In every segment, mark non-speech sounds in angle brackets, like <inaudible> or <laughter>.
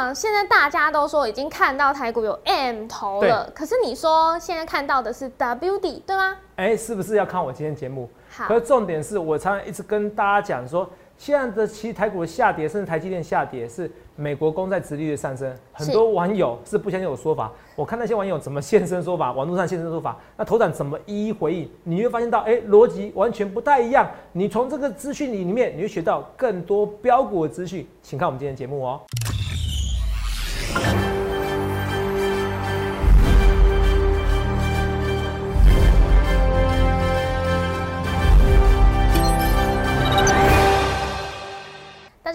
长，现在大家都说已经看到台股有 M 头了，可是你说现在看到的是 W 底，对吗？哎，是不是要看我今天节目？好。可是重点是我常常一直跟大家讲说，现在的其实台股的下跌，甚至台积电下跌，是美国公债殖利率上升。很多网友是不相信我说法，我看那些网友怎么现身说法，网络上现身说法，那头长怎么一一回应，你会发现到，哎，逻辑完全不太一样。你从这个资讯里里面，你会学到更多标股的资讯，请看我们今天节目哦。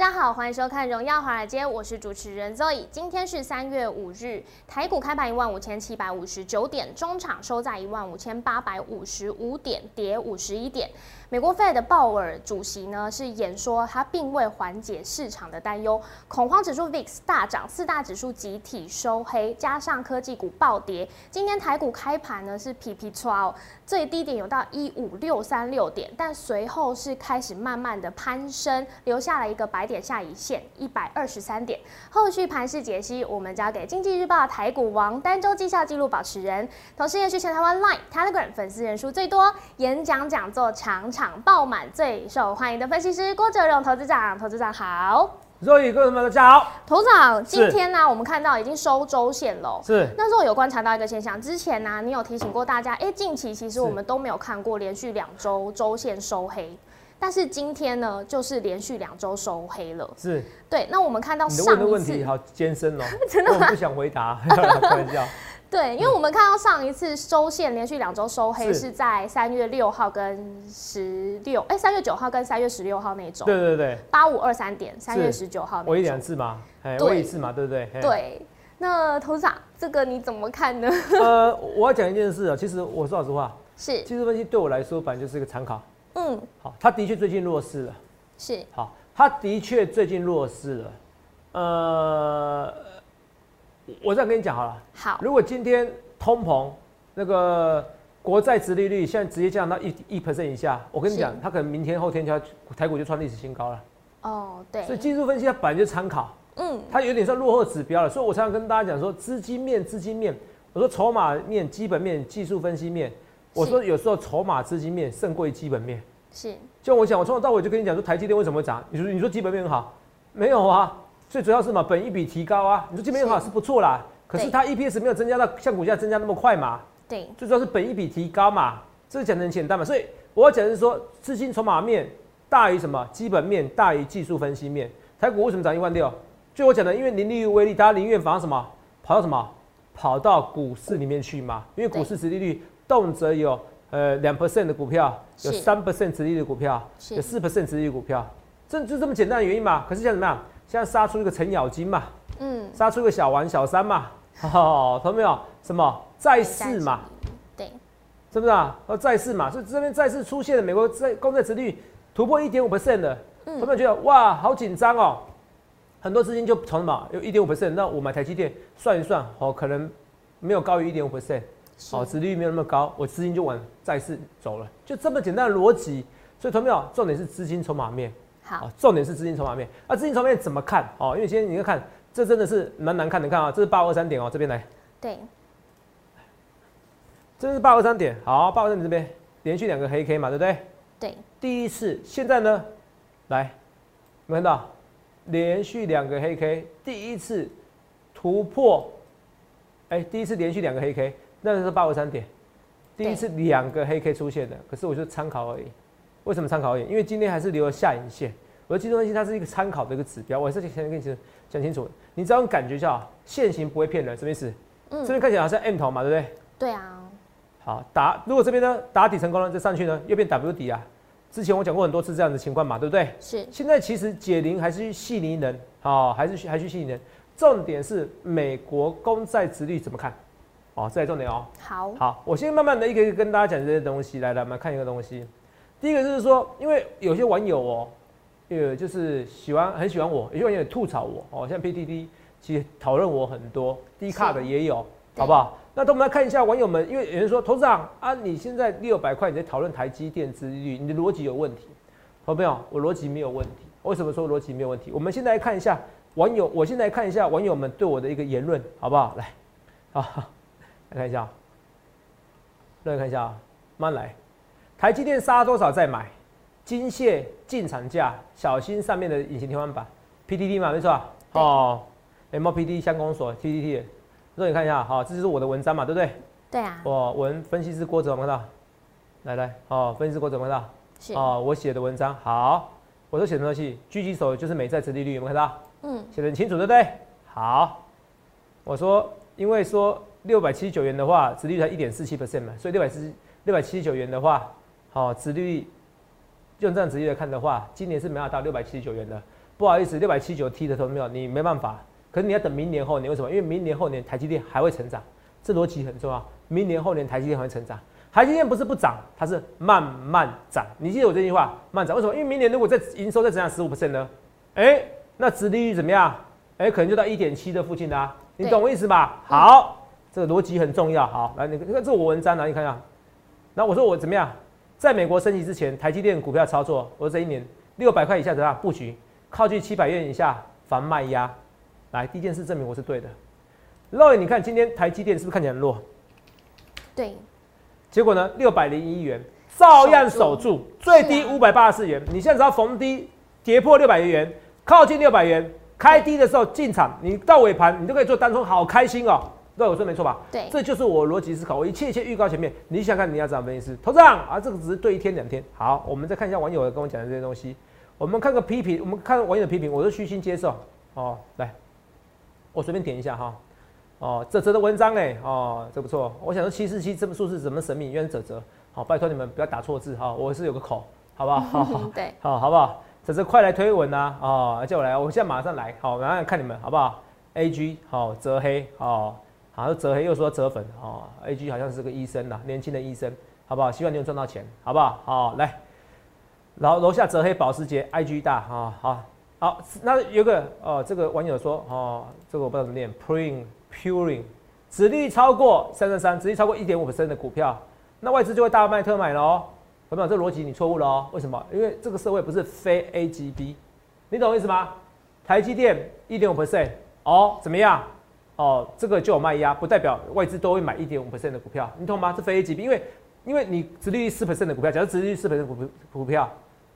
大家好，欢迎收看《荣耀华尔街》，我是主持人 Zoe。今天是三月五日，台股开盘一万五千七百五十九点，中场收在一万五千八百五十五点，跌五十一点。美国 Fed 鲍尔主席呢是演说，他并未缓解市场的担忧，恐慌指数 VIX 大涨，四大指数集体收黑，加上科技股暴跌。今天台股开盘呢是 PP 12，最低点有到一五六三六点，但随后是开始慢慢的攀升，留下了一个百点下影线一百二十三点。后续盘势解析，我们交给经济日报台股王、单周绩效记录保持人，同时也是全台湾 Line、Telegram 粉丝人数最多，演讲讲座场。场爆满，最受欢迎的分析师郭哲荣投资长，投资长好，若雨各位们大家好，投资长，今天呢，我们看到已经收周线了，是。那时候有观察到一个现象，之前呢，你有提醒过大家，哎，近期其实我们都没有看过连续两周周线收黑，但是今天呢，就是连续两周收黑了，是。对，那我们看到你问的问题好艰深哦，<laughs> 真的我不想回答，<laughs> 开玩笑。对，因为我们看到上一次收线连续两周收黑是在三月六号跟十六，哎，三月九号跟三月十六号那种。对对对，八五二三点，三月十九号。我一两次嘛，哎，我一次嘛，对不对？对。那头长，这个你怎么看呢？<laughs> 呃，我要讲一件事啊，其实我说老实话，是技术分析对我来说，反正就是一个参考。嗯。好，他的确最近弱势了。是。好，他的确最近弱势了。呃，我这样跟你讲好了。好。如果今天。通膨那个国债殖利率现在直接降到一一 percent 以下，我跟你讲，它可能明天后天就要台股就创历史新高了。哦，对。所以技术分析它本来就参考，嗯，它有点像落后指标了。所以我常常跟大家讲说，资金面、资金面，我说筹码面、基本面、技术分析面，我说有时候筹码、资金面胜过于基本面。是。就我讲，我从头到尾就跟你讲说，台积电为什么会涨？你说你说基本面很好，没有啊？最主要是什么，本一比提高啊。你说基本面好是不错啦。可是它 EPS 没有增加到像股价增加那么快嘛？对，最主要是本一比提高嘛，这是讲的很简单嘛。所以我要讲的是说，资金筹码面大于什么？基本面大于技术分析面。台股为什么涨一万六？就我讲的，因为零利率威力，大家宁愿防什么？跑到什么？跑到股市里面去嘛？因为股市殖利率动辄有呃两 percent 的股票，有三 percent 殖利率的股票，有四 percent 殖利率股票，这就这么简单的原因嘛。可是现在怎么样？现在杀出一个程咬金嘛。嗯，杀出个小王小三嘛，好，<laughs> 看到没有？什么债市嘛？对，是不是啊？呃，债市嘛，所以这边债市出现了美国债公债殖率突破一点五 percent 的，有没有觉得哇，好紧张哦？很多资金就从什么有一点五 percent，那我买台积电算一算，哦，可能没有高于一点五 percent，哦，殖率没有那么高，我资金就往债市走了，就这么简单的逻辑。所以，同没有？重点是资金筹码面，好，重点是资金筹码面。那资金筹码面怎么看？哦，因为今天你要看。这真的是蛮难看的，看啊，这是八二三点哦，这边来。对，这是八二三点，好，八二三点这边连续两个黑 K 嘛，对不对？对。第一次，现在呢，来，有看到连续两个黑 K，第一次突破，哎，第一次连续两个黑 K，那是八二三点，第一次两个黑 K 出现的，可是我就参考而已。为什么参考而已？因为今天还是留了下影线。我的技术分析它是一个参考的一个指标，我还是先跟你讲清楚。你只要感觉叫线型不会骗人，什么意思？嗯，这边看起来好像 M 头嘛，对不对？对啊。好，打如果这边呢打底成功了，再上去呢又变 W 底啊。之前我讲过很多次这样的情况嘛，对不对？是。现在其实解铃还是系铃人，好，还是还是系铃人。重点是美国公债殖率怎么看？哦，这是重点哦。好。好，我先慢慢的一个一个跟大家讲这些东西。来来，我们看一个东西。第一个就是说，因为有些网友哦。呃，就是喜欢很喜欢我，有些人也吐槽我哦，像 PTT 其实讨论我很多低卡的也有，好不好？那等我们来看一下网友们，因为有人说投资长啊，你现在六百块你在讨论台积电之率，你的逻辑有问题，好没有？我逻辑没有问题，为什么说逻辑没有问题？我们现在来看一下网友，我现在看一下网友们对我的一个言论，好不好？来，好，来看一下，来看一下啊，慢来。台积电杀多少再买？金蟹进场价，小心上面的隐形天花板。PDD 嘛，没错啊。哦，MOPD 相公所 TDT，让你看一下，好，这就是我的文章嘛，对不对？对啊。我文分析师郭哲看到，来来，哦，分析师郭哲看到，是哦，我写的文章好，我都写什么东西？狙击手就是美债殖利率，有没有看到？嗯，写的很清楚，对不对？好，我说，因为说六百七十九元的话，殖利率才一点四七 percent 嘛，所以六百四六百七十九元的话，好，殖利率用这样直率来看的话，今年是没法到六百七十九元的。不好意思，六百七十九 T 的投没有，你没办法。可是你要等明年后年，为什么？因为明年后年台积电还会成长，这逻辑很重要。明年后年台积电还会成长，台积电不是不涨，它是慢慢涨。你记得我这句话，慢涨。为什么？因为明年如果再营收再增长十五 percent 呢？哎。那殖利率怎么样？哎，可能就到一点七的附近啦。你懂我意思吧？好，这个逻辑很重要。好，来，你看这我文章，来你看一下。那我说我怎么样？在美国升级之前，台积电股票操作，我说这一年六百块以下怎样布局？靠近七百元以下防卖压。来，第一件事证明我是对的。Roy，你看今天台积电是不是看起来很弱？对。结果呢？六百零一元照样守住，最低五百八十四元。你现在只要逢低跌破六百元。靠近六百元开低的时候进场，你到尾盘你都可以做单冲，好开心哦！对，我说没错吧？对，这就是我逻辑思考，我一切一切预告前面。你想看你要怎么分析？头涨啊，这个只是对一天两天。好，我们再看一下网友跟我讲的这些东西。我们看个批评，我们看网友的批评，我都虚心接受。哦，来，我随便点一下哈。哦，泽泽的文章哎，哦，这不错。我想说七四七这本数字怎么神秘？原来泽泽。好，拜托你们不要打错字哈，我是有个口，好不好？<laughs> 好，对，好，好不好？泽泽快来推文呐！哦，叫我来，我现在马上来。好，马上看你们好不好？A G 好，泽黑好，好像泽黑又说泽粉哦。A G 好像是个医生呐，年轻的医生，好不好？希望你能赚到钱，好不好？好，来，然后楼下泽黑保时捷 I G 大啊，好，好，那有个哦，这个网友说哦，这个我不知道怎么念，Pring Puring，指率超过三三三，指率超过一点五的股票，那外资就会大卖特买喽。朋友，这逻辑你错误了哦。为什么？因为这个社会不是非 A G B，你懂我意思吗？台积电一点五 percent，哦，怎么样？哦，这个就有卖压，不代表外资都会买一点五 percent 的股票，你懂吗？这非 A 级 B，因为因为你殖利率四 percent 的股票，假如殖利率四 percent 股股票，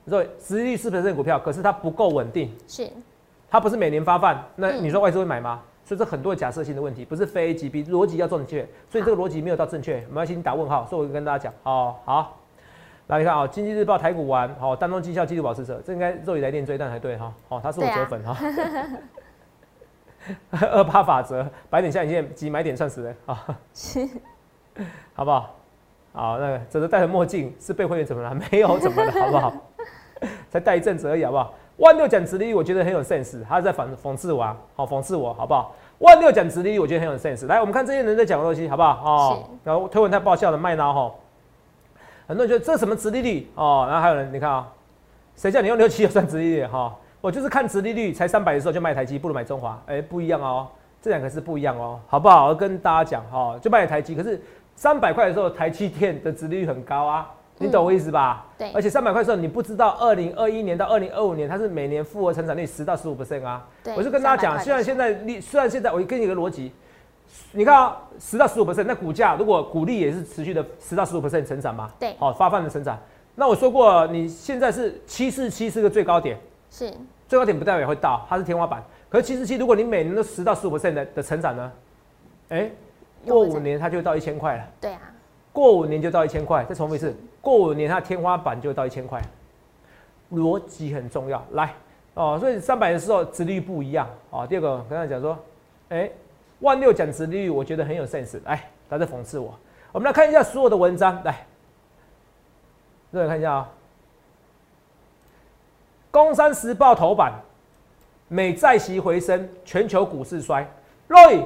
你说殖利率四 percent 股票，可是它不够稳定，是，它不是每年发放，那你说外资会买吗？所以这很多假设性的问题，不是非 A 级 B，逻辑要正确，所以这个逻辑没有到正确，没关系，你打问号。所以我就跟大家讲，哦，好。来你看啊，经济日报台股完，好，当中绩效纪录保持者，这应该肉眼来电追但才对哈，好，他是我折粉哈，<laughs> 二八法则，白点下影线及买点算死人啊 <laughs> <laughs> 好不好？好，那个只是戴着墨镜，是被会员怎么了？没有怎么了，好不好？才戴一阵子而已，好不好？万六讲直立，我觉得很有 sense，他在讽讽刺我啊，好讽刺我，好不好？万六讲直立，我觉得很有 sense。来，我们看这些人在讲的东西，好不好？哦，然后推文太爆笑了，麦拉哈。很多人觉得这什么直利率哦，然后还有人你看啊，谁叫你用六七算直利率哈？我就是看殖利率才三百的时候就卖台积，不如买中华，哎，不一样哦，这两个是不一样哦，好不好？我跟大家讲哈，就卖台积，可是三百块的时候台积电的殖利率很高啊，你懂我意思吧？对，而且三百块的时候你不知道二零二一年到二零二五年它是每年复合成长率十到十五 percent 啊，对，我就跟大家讲，虽然现在利，虽然现在我跟你一个逻辑。你看啊，十到十五 percent，那股价如果股利也是持续的十到十五 percent 成长嘛？对，好发放的成长。那我说过，你现在是七四七是个最高点，是最高点不代表会到，它是天花板。可是七十七，如果你每年都十到十五 percent 的的成长呢？哎，过五年它就到一千块了。对啊，过五年就到一千块。再重复一次，过五年它天花板就到一千块。逻辑很重要，来哦，所以三百的时候值率不一样啊。第二个刚才讲说，哎。万六讲殖利率，我觉得很有 sense。来，他在讽刺我。我们来看一下所有的文章。来，各位看一下啊，《工商时报》头版：美债息回升，全球股市衰。Roy，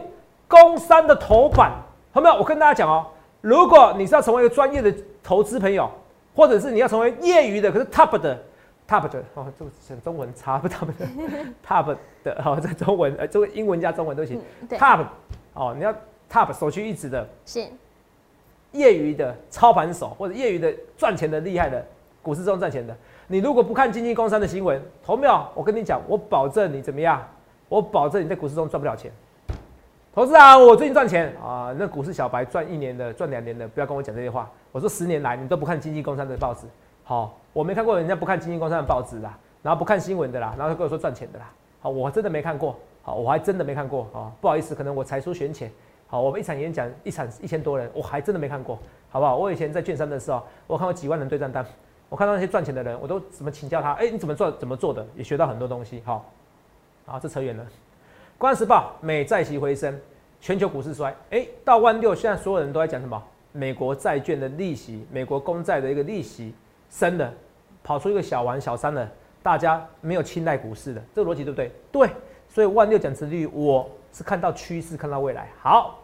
工商的头版，有没有？我跟大家讲哦，如果你是要成为一个专业的投资朋友，或者是你要成为业余的，可是 top 的。Top 的哦，这个讲中文差不 Top 的 Top 的哦，这中文呃，这个英文加中文都行。Top 哦，你要 Top 首屈一指的，是业余的操盘手或者业余的赚钱的厉害的股市中赚钱的。你如果不看经济工商的新闻，投票，我跟你讲，我保证你怎么样？我保证你在股市中赚不了钱。投资啊，我最近赚钱。啊，那股市小白赚一年的，赚两年的，不要跟我讲这些话。我说十年来你都不看经济工商的报纸，好，我没看过人家不看经济工商的报纸啦，然后不看新闻的啦，然后跟我说赚钱的啦，好，我真的没看过，好，我还真的没看过。啊，不好意思，可能我才疏学浅，好，我们一场演讲一场一千多人，我还真的没看过，好不好？我以前在券商的时候，我看过几万人对账单，我看到那些赚钱的人，我都怎么请教他，哎，你怎么做怎么做的，也学到很多东西，好，好，这扯远了。关时报，美债息回升，全球股市衰。哎，到万六，现在所有人都在讲什么？美国债券的利息，美国公债的一个利息升的，跑出一个小王小三的，大家没有青睐股市的，这个逻辑对不对？对，所以万六讲殖率，我是看到趋势，看到未来。好，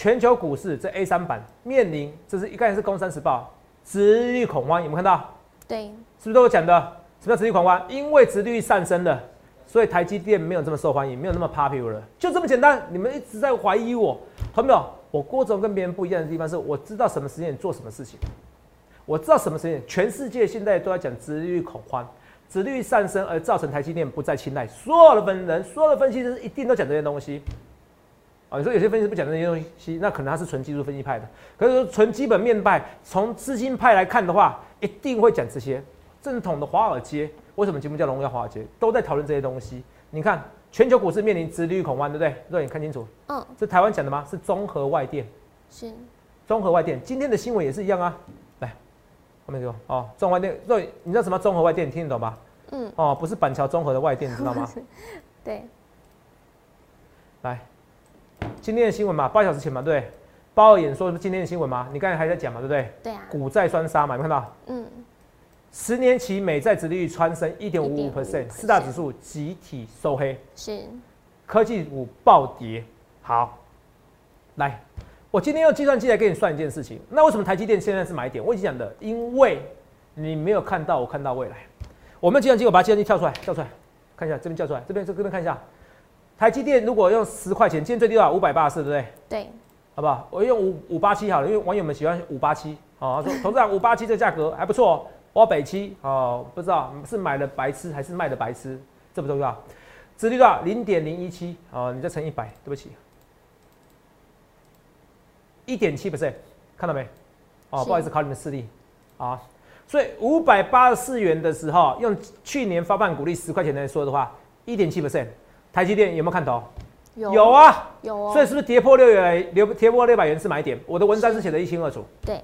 全球股市这 A 三版面临，这是一概是工商时报，殖率恐慌，有没有看到？对，是不是都有讲的？什么叫殖率恐慌？因为殖率上升了。所以台积电没有这么受欢迎，没有那么 popular，就这么简单。你们一直在怀疑我，同没有？我郭总跟别人不一样的地方是，我知道什么时间做什么事情，我知道什么时间。全世界现在都在讲殖利率恐慌，殖利率上升而造成台积电不再青睐。所有的分人，所有的分析师一定都讲这些东西。啊，你说有些分析师不讲这些东西，那可能他是纯技术分析派的。可是说纯基本面派，从资金派来看的话，一定会讲这些。正统的华尔街。为什么节目叫荣耀华尔街？都在讨论这些东西。你看，全球股市面临殖利率恐慌，对不对？让你看清楚。嗯。是台湾讲的吗？是综合外电。是。综合外电今天的新闻也是一样啊。来，后面给我哦。综合外电，对，你知道什么综合外电？你听得懂吗？嗯。哦，不是板桥综合的外电，你知道吗？<laughs> 对。来，今天的新闻嘛，八小时前嘛，对。鲍尔演说是今天的新闻嘛？你刚才还在讲嘛，对不对？对啊。股债双杀嘛，有看到？嗯。十年期美债殖利率蹿升一点五五 percent，四大指数集体收黑，是科技股暴跌。好，来，我今天用计算机来给你算一件事情。那为什么台积电现在是买点？我已经讲的，因为你没有看到我看到未来。我们计算机，我把计算机跳出来，跳出来，看一下这边跳出来，这边这这边看一下。台积电如果用十块钱，今天最低多少？五百八十四，对不对？对，好不好？我用五五八七好了，因为网友们喜欢五八七。好，说投资长五八七这价格还不错。我北七哦，不知道是买了白痴还是卖的白痴，这不重要。殖利率零点零一七哦，你再乘一百，对不起，一点七 percent，看到没？哦，不好意思，考你们视力啊。所以五百八十四元的时候，用去年发放股利十块钱来说的话，一点七 percent，台积电有没有看头？有有啊，有哦。所以是不是跌破六元？跌跌破六百元是买点？我的文章是写的一清二楚。对，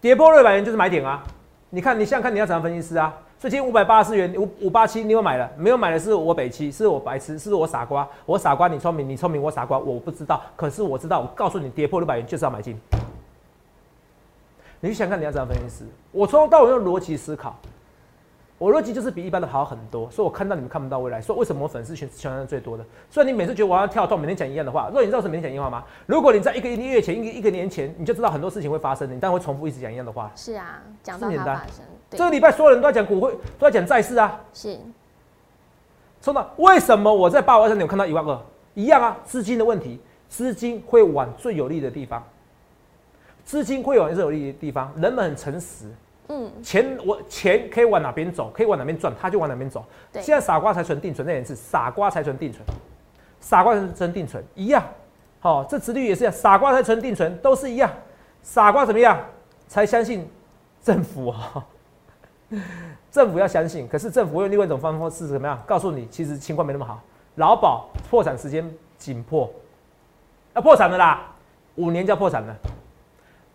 跌破六百元就是买点啊。你看，你现在看你要怎样分析师啊？所以今天五百八十元，五五八七，你有买了？没有买的是我北七，是我白痴，是我傻瓜。我傻瓜，你聪明，你聪明，我傻瓜，我不知道。可是我知道，我告诉你，跌破六百元就是要买进。你去想看你要怎样分析师？我从头到尾用逻辑思考。我逻辑就是比一般的好很多，所以我看到你们看不到未来。说为什么我粉丝群圈是最多的？虽然你每次觉得我要跳动，每天讲一样的话，如果你知道是每天讲一样的话吗？如果你在一个一个月前，一个一个年前，你就知道很多事情会发生，你当然会重复一直讲一样的话。是啊，讲到它发生。这个礼拜所有人都在讲股会，都在讲债市啊。是。说到为什么我在八五二三点看到一万二，一样啊，资金的问题，资金会往最有利的地方，资金会往最有利的地方，人们很诚实。嗯，钱我钱可以往哪边走，可以往哪边转，他就往哪边走。对，现在傻瓜才存定存那也是，傻瓜才存定存，傻瓜才存定存一样。好，这殖率也是一样，傻瓜才存定存都是一样。傻瓜怎么样才相信政府啊？<laughs> 政府要相信，可是政府用另外一种方法是怎么样？告诉你，其实情况没那么好。劳保破产时间紧迫，要破产的啦，五年就要破产了，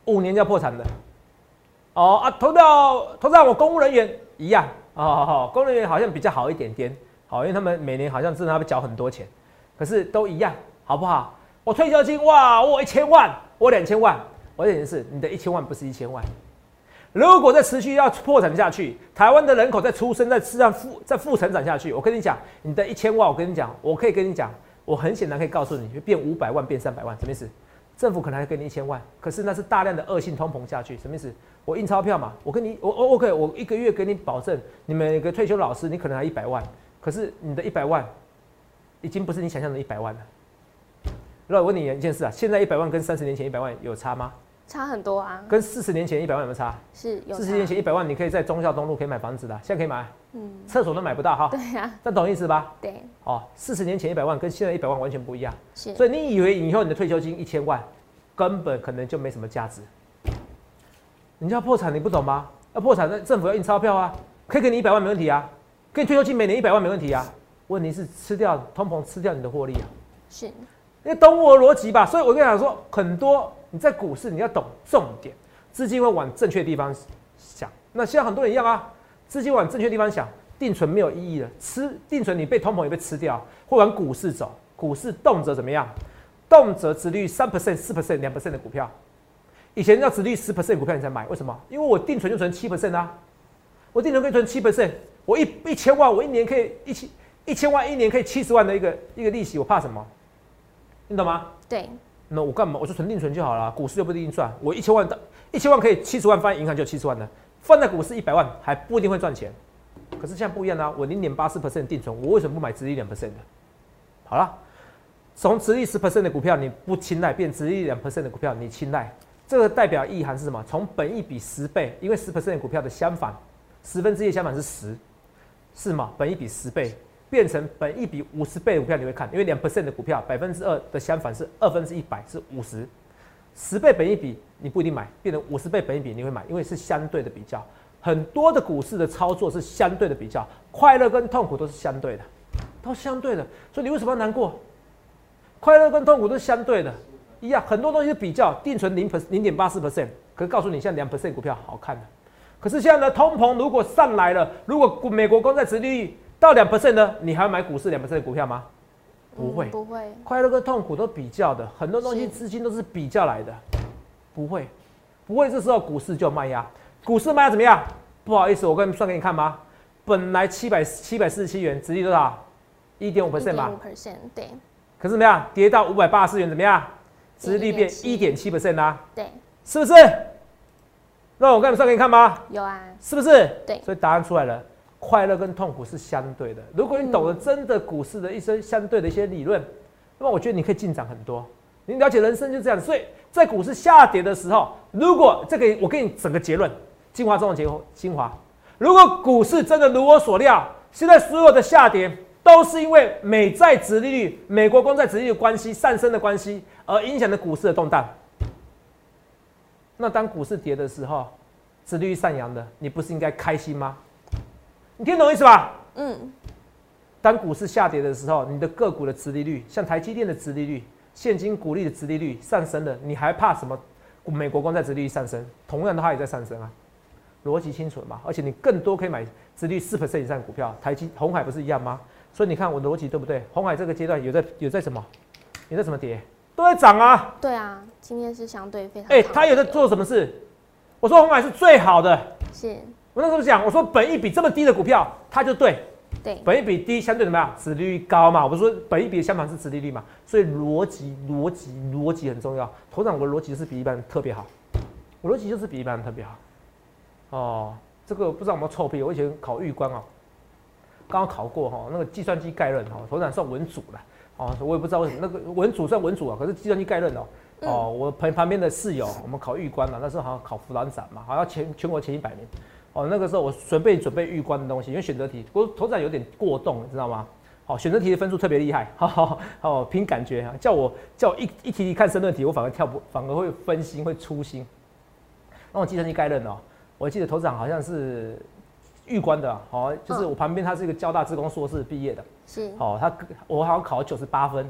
五年就要破产了。哦啊，投到投到我公务人员一样哦，好公务人员好像比较好一点点，好，因为他们每年好像真的要缴很多钱，可是都一样，好不好？我退休金哇，我一千万，我两千万，我的意思是，你的一千万不是一千万。如果再持续要破产下去，台湾的人口在出生在市场负在负成长下去，我跟你讲，你的一千万，我跟你讲，我可以跟你讲，我很显然可以告诉你，会变五百万，变三百万，什么意思？政府可能还给你一千万，可是那是大量的恶性通膨下去，什么意思？我印钞票嘛，我跟你我我 OK，我一个月给你保证，你每个退休老师你可能还一百万，可是你的一百万已经不是你想象的一百万了。那我问你一件事啊，现在一百万跟三十年前一百万有差吗？差很多啊，跟四十年前一百万有没有差？是有四十年差前一百万，你可以在忠孝东路可以买房子的，现在可以买，嗯，厕所都买不到哈。<laughs> 对呀、这懂意思吧？对，哦，四十年前一百万跟现在一百万完全不一样，是，所以你以为以后你的退休金一千万，根本可能就没什么价值。人家破产你不懂吗？要破产，那政府要印钞票啊，可以给你一百万没问题啊，给你退休金每年一百万没问题啊。问题是吃掉通膨吃掉你的获利啊。是，你懂我的逻辑吧？所以我跟你讲说，很多你在股市你要懂重点，资金会往正确的地方想。那现在很多人一样啊，资金往正确的地方想，定存没有意义了。吃定存你被通膨也被吃掉，会往股市走。股市动辄怎么样？动辄殖率三 percent、四 percent、两 percent 的股票，以前要殖利率十 percent 股票你才买，为什么？因为我定存就存七 percent 啊，我定存可以存七 percent，我一一千万，我一年可以一千一千万，一年可以七十万的一个一个利息，我怕什么？你懂吗？对，那我干嘛？我就存定存就好了，股市又不一定赚。我一千万的，一千万可以七十万放在银行就七十万了，放在股市一百万还不一定会赚钱。可是现在不一样啊，我零点八四 percent 定存，我为什么不买殖利率两 percent 的？好了，从殖利率十 percent 的股票你不青睐，变殖利率两 percent 的股票你青睐，这个代表意涵是什么？从本益比十倍，因为十 percent 股票的相反，十分之一相反是十，是吗？本益比十倍。变成本一比五十倍的股票，你会看，因为两 percent 的股票，百分之二的相反是二分之一百是五十，十倍本一比你不一定买，变成五十倍本一比你会买，因为是相对的比较。很多的股市的操作是相对的比较，快乐跟痛苦都是相对的，都相对的。所以你为什么要难过？快乐跟痛苦都是相对的，一样。很多东西是比较，定存零 percent 零点八四 percent，可是告诉你，现在两 percent 股票好看的。可是现在呢，通膨如果上来了，如果美国公债殖利率到两 percent 呢，你还要买股市两 percent 的股票吗？不会嗯，不会，快乐跟痛苦都比较的，很多东西是资金都是比较来的，不会，不会。这时候股市就卖压，股市卖压怎么样？不好意思，我跟算给你看吗？本来七百七百四十七元，殖利率多少？一点五 percent 吧五。percent，对可是怎么样？跌到五百八十四元，怎么样？殖利率变一点七 percent 啦，对，是不是？那我刚才算给你看吗？有啊，是不是？对所以答案出来了，快乐跟痛苦是相对的。如果你懂得真的股市的一些相对的一些理论，那么我觉得你可以进展很多。你了解人生就这样，所以在股市下跌的时候，如果这个我给你整个结论，精华中的结精华，如果股市真的如我所料，现在所有的下跌都是因为美债殖利率、美国公债殖利率的关系上升的关系而影响的股市的动荡。那当股市跌的时候，殖利率上扬的，你不是应该开心吗？你听懂意思吧？嗯，当股市下跌的时候，你的个股的殖利率，像台积电的殖利率、现金股利的殖利率上升了，你还怕什么？美国公债殖利率上升，同样的它也在上升啊，逻辑清楚了嘛？而且你更多可以买殖利率四 percent 以上的股票，台积、红海不是一样吗？所以你看我的逻辑对不对？红海这个阶段有在有在什么？有在什么跌？都在涨啊！对啊，今天是相对非常，哎、他有在，做什么事？我说红海是最好的。是，我那时候讲，我说本益比这么低的股票，它就对，对，本益比低相对怎么样？殖利率高嘛。我不是说本益比相反是殖利率嘛，所以逻辑逻辑逻辑很重要。头长我的逻辑是比一般人特别好，我逻辑就是比一般人特别好。哦，这个不知道有没有臭屁？我以前考预官哦，刚刚考过哈、那个计算机概论哦，头长算文组了哦，我也不知道为什么那个文组算文组啊，可是计算机概论哦。哦，我旁旁边的室友，<laughs> 我们考预官嘛，那时候好像考辅导长嘛，好像全全国前一百名。哦，那个时候我准备准备预官的东西，因为选择题，我头长有点过动，你知道吗？好、选择题的分数特别厉害，好好好，凭感觉啊，叫我叫我一一题题看申论题，我反而跳不，反而会分心，会粗心。那我计算机概论哦，我记得头长好像是预官的，好、就是我旁边他是一个交大自工硕士毕业的，是，好、他我好像考九十八分，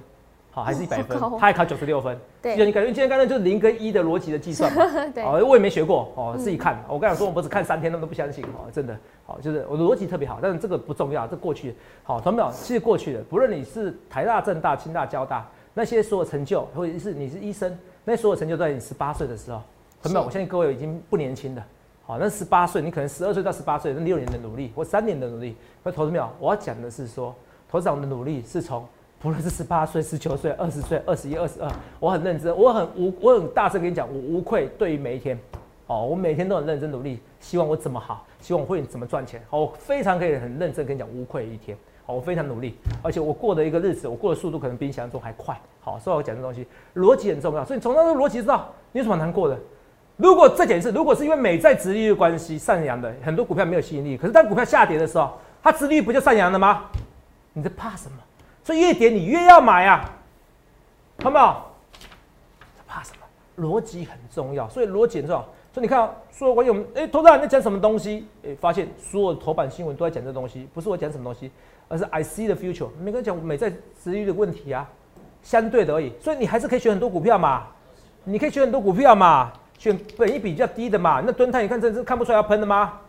好、还是一百分，他还考九十六分。对，机概论，因为计算机概论就是零跟一的逻辑的计算嘛。<laughs> 对，哦，我也没学过哦，自己看。我刚才说，我不是看三天，他们都不相信哦，真的。好，就是我的逻辑特别好，但是这个不重要，这过去好，同没有？其实过去的，不论你是台大、政大、清大、交大，那些所有成就，或者是你是医生，那些所有成就都在你十八岁的时候，同没有？我相信各位已经不年轻了。好，那十八岁，你可能十二岁到十八岁，那六年的努力或三年的努力，那投资没有？我要讲的是说，投资长的努力是从不论是十八岁、十九岁、二十岁、二十一、二十二，我很认真，我很无，我很大声跟你讲，我无愧对于每一天。哦，我每天都很认真努力，希望我怎么好，希望我会怎么赚钱。好，我非常可以很认真跟你讲，无愧一天。好，我非常努力，而且我过的一个日子，我过的速度可能比你想象中还快。好，所以我讲这东西逻辑很重要，所以从那个逻辑知道你有什么难过的。如果这件事，如果是因为美债殖利率关系上扬的，很多股票没有吸引力。可是当股票下跌的时候，它殖利率不就上扬了吗？你在怕什么？所以越跌你越要买啊，看到没有？怕什么？逻辑很重要，所以逻辑很重要。所以你看，所有网友，哎，投资人在讲什么东西？哎，发现所有头版新闻都在讲这东西，不是我讲什么东西，而是 I see the future。每个人讲美债殖利率的问题啊，相对的而已。所以你还是可以选很多股票嘛，你可以选很多股票嘛。选本益比较低的嘛，那蹲泰你看这是看不出来要喷的吗？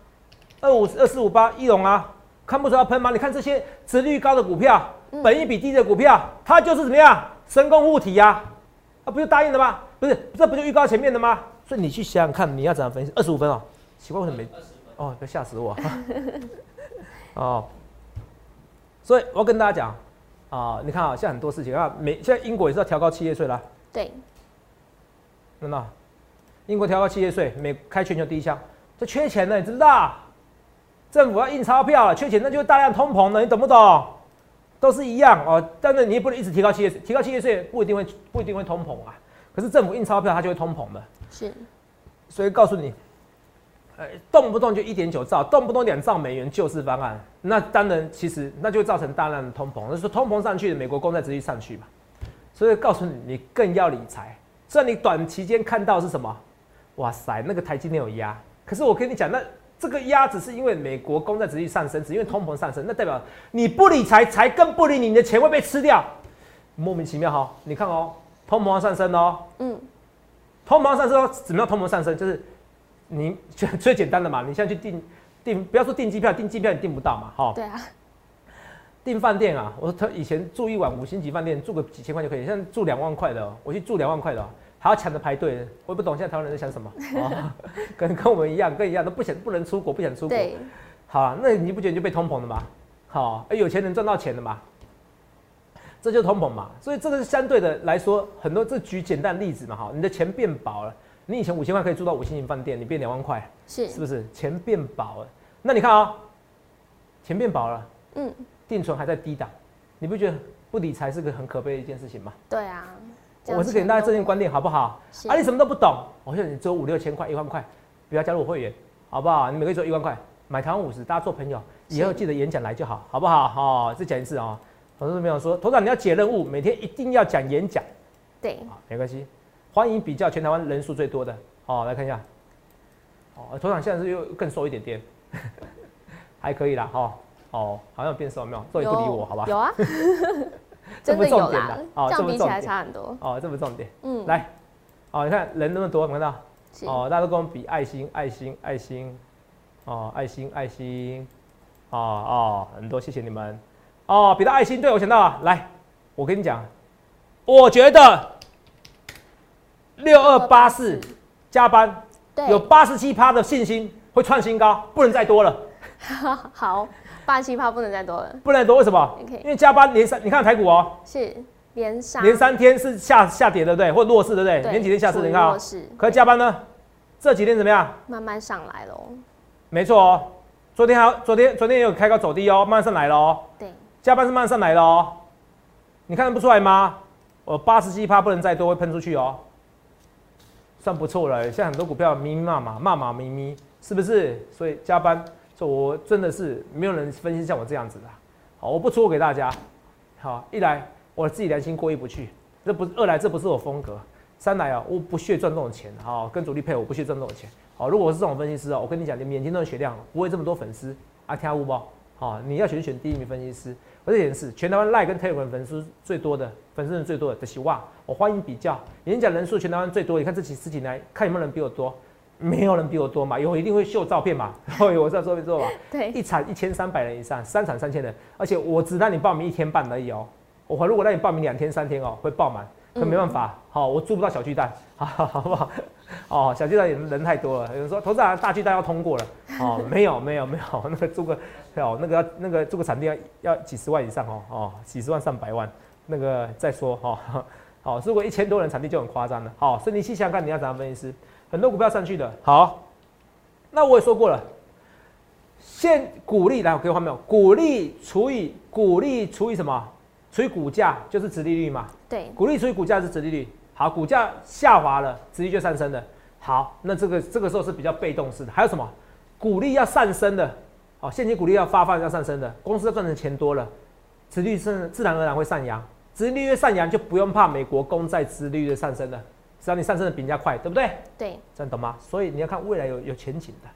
二五二四五八一龙啊，看不出来要喷吗？你看这些值率高的股票，本益比低的股票，它就是怎么样神功护体呀？啊，不就答应了吗？不是，这不就预告前面的吗？所以你去想想看，你要怎样分析？二十五分哦，奇怪为什么没？哦，要吓死我！<laughs> 哦，所以我要跟大家讲啊，你看啊，现在很多事情啊，美现在英国也是要调高企业税了，对，真的。英国调高企业税，美开全球第一枪，这缺钱呢，你知不知道？政府要印钞票了，缺钱那就大量通膨了，你懂不懂？都是一样哦，但是你也不能一直提高企业税，提高企业税不一定会不一定会通膨啊。可是政府印钞票，它就会通膨的。是，所以告诉你，呃，动不动就一点九兆，动不动两兆美元救市方案，那当然其实那就会造成大量的通膨，那是通膨上去，美国公债直接上去嘛。所以告诉你，你更要理财。虽然你短期间看到是什么？哇塞，那个台积电有压，可是我跟你讲，那这个压只是因为美国公债殖率上升，只因为通膨上升，那代表你不理财，财更不理你，你的钱会被吃掉，莫名其妙哈。你看哦，通膨上升哦，嗯，通膨上升哦，怎么样？通膨上升就是你最 <laughs> 最简单的嘛，你现在去订订，不要说订机票，订机票你订不到嘛，哈。对啊。订饭店啊，我他以前住一晚五星级饭店，住个几千块就可以，现在住两万块的，我去住两万块的。还要抢着排队，我也不懂现在台湾人在想什么啊？<laughs> 跟跟我们一样，跟一样都不想不能出国，不想出国。好，那你不觉得就被通膨了吗？好，哎，有钱人赚到钱了嘛？这就是通膨嘛。所以这个是相对的来说，很多这举简单例子嘛。哈，你的钱变薄了，你以前五千块可以住到五星级饭店，你变两万块，是是不是？钱变薄了，那你看啊，钱变薄了，嗯，定存还在低档，你不觉得不理财是个很可悲的一件事情吗？对啊。我是给大家正确观念，好不好？啊，你什么都不懂，我现在你只有五六千块、一万块，不要加入我会员，好不好？你每个月只有一万块，买台湾五十，大家做朋友，以后记得演讲来就好，好不好？好，再讲一次啊！同事没有说，头长你要解任务，每天一定要讲演讲。对，没关系，欢迎比较全台湾人数最多的，好，来看一下。哦，头长现在是又更瘦一点点，<laughs> 还可以啦，哈，哦，好像变瘦没有？所以不理我，好吧？有啊。<laughs> <laughs> 这不重点的哦，这么比起来差很多哦，这不重点。嗯，来，哦，你看人那么多，看到？哦，大家都跟我们比爱心，爱心，爱心，哦，爱心，爱心，哦哦，很多，谢谢你们。哦，比到爱心，对我想到了，来，我跟你讲，我觉得六二八四加班，有八十七趴的信心会创新高，不能再多了。<laughs> 好。八七趴不能再多了，不能多，为什么？因为加班连三，你看台股哦，是连三连三天是下下跌，对不对？或弱势，对不对？连几天下市，你看啊，可加班呢？这几天怎么样？慢慢上来了。没错哦，昨天还昨天昨天也有开高走低哦，慢慢上来了哦。对，加班是慢慢上来了哦。你看得不出来吗？我八十七趴不能再多，会喷出去哦。算不错了，现在很多股票咪咪骂骂骂骂咪咪，是不是？所以加班。这我真的是没有人分析像我这样子的，好，我不出给大家，好，一来我自己良心过意不去，这不二来这不是我风格，三来啊我不屑赚这种钱，好，跟主力配我不屑赚这种钱，好，如果我是这种分析师啊，我跟你讲，你眼睛都是血量，不会这么多粉丝啊，听不不？好，你要选选第一名分析师，我这点是全台湾赖跟 Telegram 粉丝最多的，粉丝人最多的，的希望我欢迎比较，演讲人数全台湾最多，你看这几十几来看有没有人比我多。没有人比我多嘛，有我一定会秀照片嘛，<laughs> 然后我在做没做嘛？对，一场一千三百人以上，三场三千人，而且我只让你报名一天半而已哦。我如果让你报名两天三天哦，会爆满，可没办法，好，我租不到小巨蛋，好 <laughs> 好不好？哦，小巨蛋人太多了，有人说投资人大巨蛋要通过了，哦，<laughs> 没有没有没有，那个租个哦，那个要那个租个场地要要几十万以上哦，哦，几十万上百万，那个再说哈，好，如果一千多人场地就很夸张了，好，所以你细想看你要怎样分析师。很多股票上去的，好，那我也说过了，现股利来，我可以换没有？股利除以股利除以什么？除以股价就是殖利率嘛。对，股利除以股价是殖利率。好，股价下滑了，殖利率就上升了。好，那这个这个时候是比较被动式的。还有什么？股利要上升的，好，现金股利要发放要上升的，公司赚的钱多了，殖利率是自然而然会上扬，殖利率上扬就不用怕美国公债殖利率上升了，只要你上升的比人家快，对不对？对，这样懂吗？所以你要看未来有有前景的，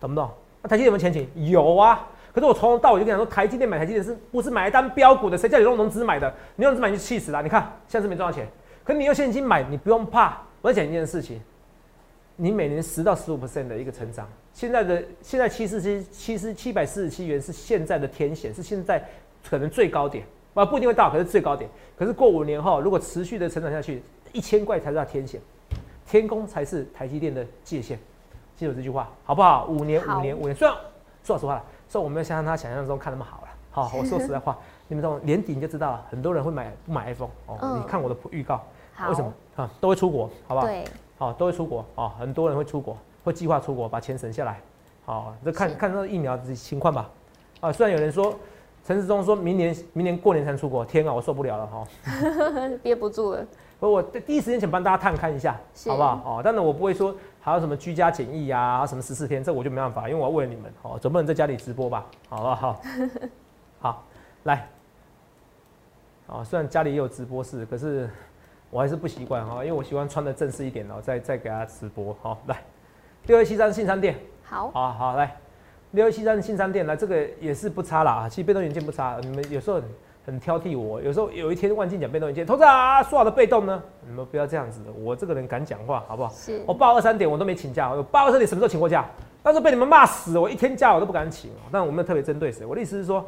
懂不懂？那台积电有没有前景？有啊。可是我从头到尾就跟你讲说，台积电买台积电是不是买一单标股的？谁叫你用融资买的？你用融资买你就气死了。你看现在是没赚到钱，可你用现金买，你不用怕。我再讲一件事情，你每年十到十五 percent 的一个成长，现在的现在七四七七十七百四十七元是现在的天险，是现在可能最高点，啊不一定会到，可是最高点。可是过五年后，如果持续的成长下去，一千块才是它天险，天宫才是台积电的界限。记住这句话好不好？五年五年五年，虽然说老实话了。所以我没有像他想象中看那么好了。好，<laughs> 我说实在话，你们这种年底你就知道了，很多人会买不买 iPhone 哦。你看我的预告，为什么啊？都会出国，好不好？对，好，都会出国啊。很多人会出国，会计划出国，把钱省下来。好，这看看这疫苗的情况吧。啊，虽然有人说陈时中说明年明年过年才出国，天啊，我受不了了哈，<laughs> 憋不住了。我第一时间想帮大家探看一下，好不好？哦，当然我不会说。还有什么居家检疫呀？什么十四天，这我就没办法，因为我要为了你们哦，总不能在家里直播吧？好不好？<laughs> 好，来，啊，虽然家里也有直播室，可是我还是不习惯哈，因为我喜欢穿的正式一点哦，再再给大家直播。好，来，六一七三信商店，好，好好来，六一七三信商店来，这个也是不差啦啊，其实被动元件不差，你们有时候。很挑剔我，有时候有一天万金讲被动一件，投资啊，说好的被动呢？你们不要这样子的，我这个人敢讲话，好不好？是。我八二三点我都没请假，我八二三点什么时候请过假？但是被你们骂死，我一天假我都不敢请。但我没有特别针对谁，我的意思是说，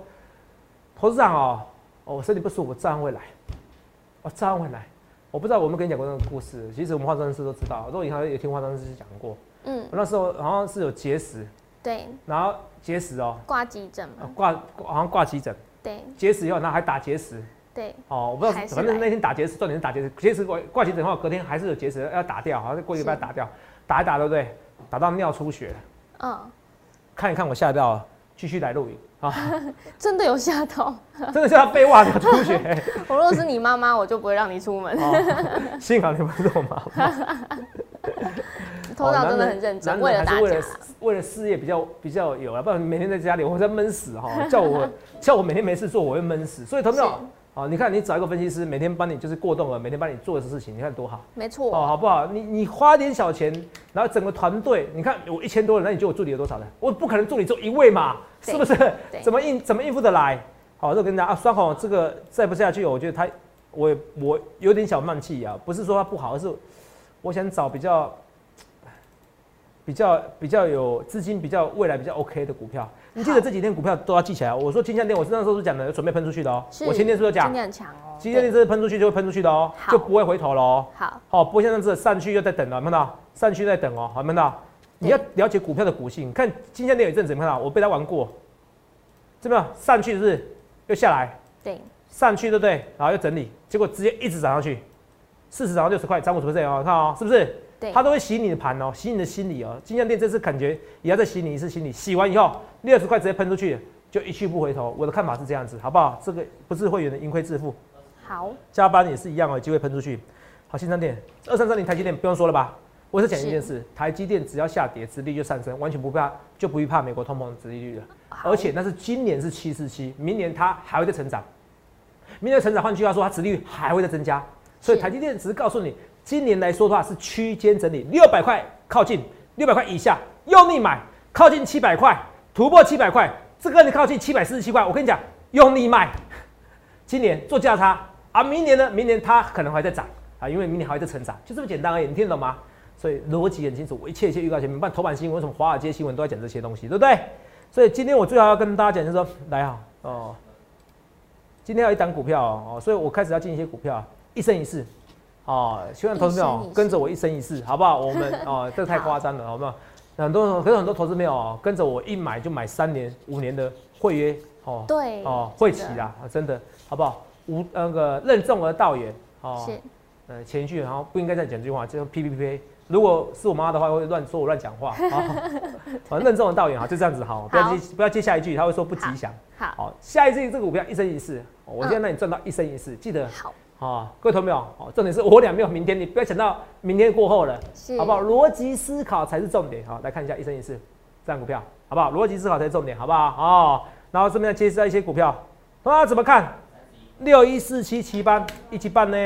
投资长哦，哦，我身体不舒服，我照样会来，我照样会来。我不知道我们跟你讲过那个故事，其实我们化妆师都知道，都以前有听化妆师讲过。嗯。我那时候好像是有结石。对。然后结石哦。挂急诊嘛。挂好像挂急诊。对，结石以后，然后还打结石。对，哦，我不知道，反正那天打结石，重点是打结石。结石挂挂结石后，隔天还是有结石要打掉，好像过一个礼拜打掉，打一打，对不对？打到尿出血。嗯。看一看我吓到了，继续来录影啊！<laughs> 真的有吓到，<laughs> 真的吓到被袜子出血。<laughs> 我若是你妈妈，我就不会让你出门。幸好你不是我妈妈。头脑真的很认真，为了为了为了事业比较比较有啊，不然每天在家里我在闷死哈，叫我 <laughs> 叫我每天没事做，我会闷死。所以，投资者啊，你看你找一个分析师，每天帮你就是过动了，每天帮你做的事情，你看多好。没错。哦，好不好？你你花点小钱，然后整个团队，你看我一千多人，那你觉得我助理有多少人？我不可能助理只有一位嘛，是不是？怎么应怎么应付得来？好，这跟大家啊，双红这个再不下去，我觉得他我我有点小慢气啊，不是说他不好，而是我想找比较。比较比较有资金、比较未来比较 OK 的股票，你记得这几天股票都要记起来。我说金相店，我是那时候是讲的，准备喷出去的哦。我前天是不是讲？今天很强哦。今天这是喷出去就会喷出去的哦，就不会回头了哦。好，好，不会像这上去又在等了，看到？上去在等哦，好，看到？你要了解股票的股性，看金相店有一阵子，看到？我被他玩过，怎么样？上去是不是又下来？对，上去对不对？然后又整理，结果直接一直涨上去，四十涨到六十块，涨五十 percent 哦，看哦，是不是？他都会洗你的盘哦，洗你的心理哦。金像店这次感觉也要再洗你一次心理，洗完以后六十块直接喷出去，就一去不回头。我的看法是这样子，好不好？这个不是会员的盈亏自负。好，加班也是一样哦，有机会喷出去。好，新商店二三三零台积电不用说了吧？我是讲一件事，台积电只要下跌，殖利率就上升，完全不怕，就不会怕美国通膨的殖利率了。而且那是今年是七四七，明年它还会再成长，明年成长，换句话说，它殖利率还会再增加。所以台积电只是告诉你。今年来说的话是区间整理，六百块靠近，六百块以下用力买，靠近七百块突破七百块，这个你靠近七百四十七块，我跟你讲用力卖。今年做价差啊，明年呢？明年它可能还在涨啊，因为明年还在成长，就这么简单而已，你听懂吗？所以逻辑很清楚，我一切一切预告前面，不然头版新闻什么华尔街新闻都在讲这些东西，对不对？所以今天我最好要跟大家讲就是说，来啊哦，今天要一档股票哦，所以我开始要进一些股票，一生一世。哦，希望投资朋友跟着我一生一世，好不好？我们 <laughs> 哦，这太夸张了，好不好？很多可是很多投资朋友跟着我一买就买三年、五年的会约，哦，对，哦，会期啦，真的，好不好？无那个任重而道远，哦，是，呃，前一句然后不应该再讲这句话，就 P P P，如果是我妈的话会乱说我乱讲话，<laughs> 好，任重而道远哈，就这样子哈，不要接不要接下一句，他会说不吉祥。好，下一句这个股票一生一世，我现在让你赚到一生一世，记得好。哦，各位同没有？哦，重点是我俩没有明天，你不要想到明天过后了，好不好？逻辑思考才是重点。好，来看一下一生一世这样股票，好不好？逻辑思考才是重点，好不好？哦，然后这边介绍一些股票，啊，怎么看？六一四七七班一七半呢？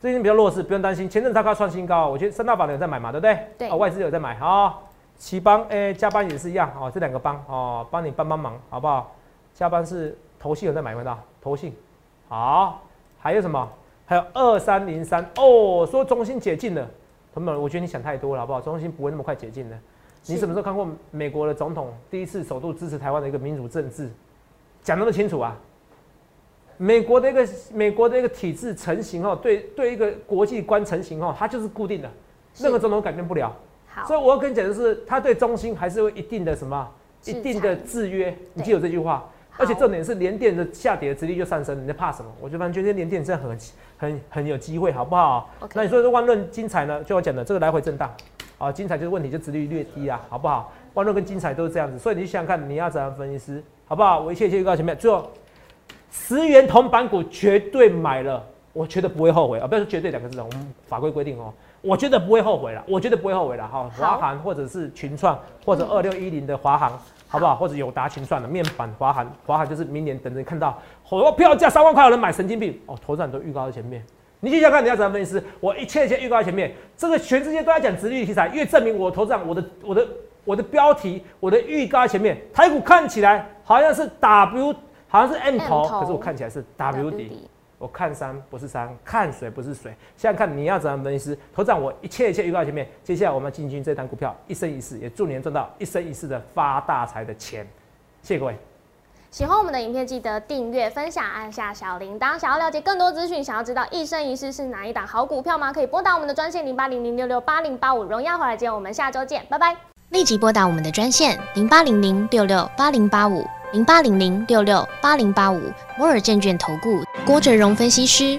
最近比较弱势，不用担心。前阵它刚创新高，我觉得三大板有在买嘛，对不对？对。外资有在买，好。七帮诶，加班也是一样，哦，这两个帮哦，帮你帮帮忙，好不好？加班是投信有在买，看到投信，好。还有什么？还有二三零三哦，说中心解禁了，朋友们，我觉得你想太多了，好不好？中心不会那么快解禁的。你什么时候看过美国的总统第一次首度支持台湾的一个民主政治，讲那么清楚啊？美国的一个美国的一个体制成型后，对对一个国际观成型后，它就是固定的，任何总统改变不了。好，所以我要跟你讲的是，他对中心还是有一定的什么，一定的制约。你记住这句话。而且重点是连电的下跌的值率就上升，你在怕什么？我就反正觉得连电真的很很很有机会，好不好？那你说这万润精彩呢？就我讲的这个来回震荡，啊，精彩就是问题就值率略低啊，好不好？万润跟精彩都是这样子，所以你想想看，你要怎样分析师，好不好？我一切一切预告前面，最后十元铜板股绝对买了，我觉得不会后悔啊！不要说绝对两个字，我们法规规定哦，我觉得不会后悔了，我觉得不会后悔了哈。华航或者是群创或者二六一零的华航。好不好？或者有达群算了，面板华航，华航就是明年等着看到，好票价三万块有人买，神经病哦！投资人都预告在前面，你去想看你要怎么分析？我一切一切预告在前面，这个全世界都在讲直率题材，越证明我投资，我的我的我的标题，我的预告在前面，台股看起来好像是 W，好像是 M 头，可是我看起来是 W 底。我看山不是山，看水不是水。现在看你要怎样分析？头涨我一切一切预告前面，接下来我们进军这单股票，一生一世，也祝您赚到一生一世的发大财的钱。谢谢各位。喜欢我们的影片，记得订阅、分享，按下小铃铛。想要了解更多资讯，想要知道一生一世是哪一档好股票吗？可以拨打我们的专线零八零零六六八零八五。荣耀华尔街，我们下周见，拜拜。立即拨打我们的专线零八零零六六八零八五。零八零零六六八零八五摩尔证券投顾郭哲荣分析师，